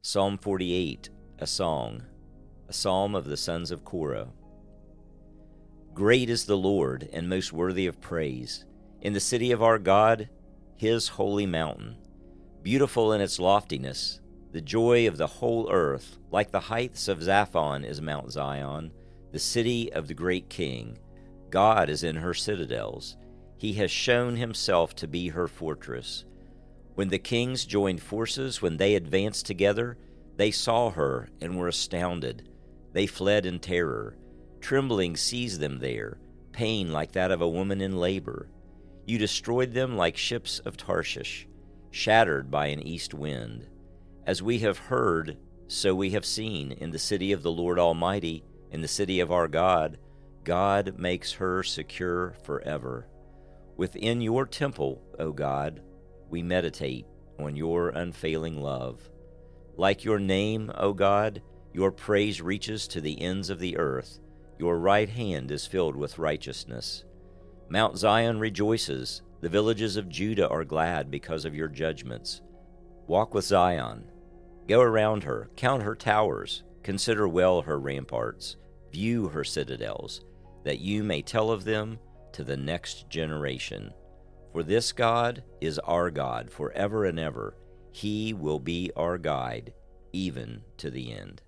Psalm 48, a song, a psalm of the sons of Korah. Great is the Lord, and most worthy of praise, in the city of our God, his holy mountain. Beautiful in its loftiness, the joy of the whole earth, like the heights of Zaphon is Mount Zion, the city of the great king. God is in her citadels. He has shown himself to be her fortress. When the kings joined forces, when they advanced together, they saw her and were astounded. They fled in terror. Trembling seized them there, pain like that of a woman in labor. You destroyed them like ships of Tarshish, shattered by an east wind. As we have heard, so we have seen in the city of the Lord Almighty, in the city of our God. God makes her secure forever. Within your temple, O God, we meditate on your unfailing love. Like your name, O God, your praise reaches to the ends of the earth. Your right hand is filled with righteousness. Mount Zion rejoices. The villages of Judah are glad because of your judgments. Walk with Zion. Go around her, count her towers, consider well her ramparts, view her citadels, that you may tell of them to the next generation. For this God is our God forever and ever. He will be our guide, even to the end.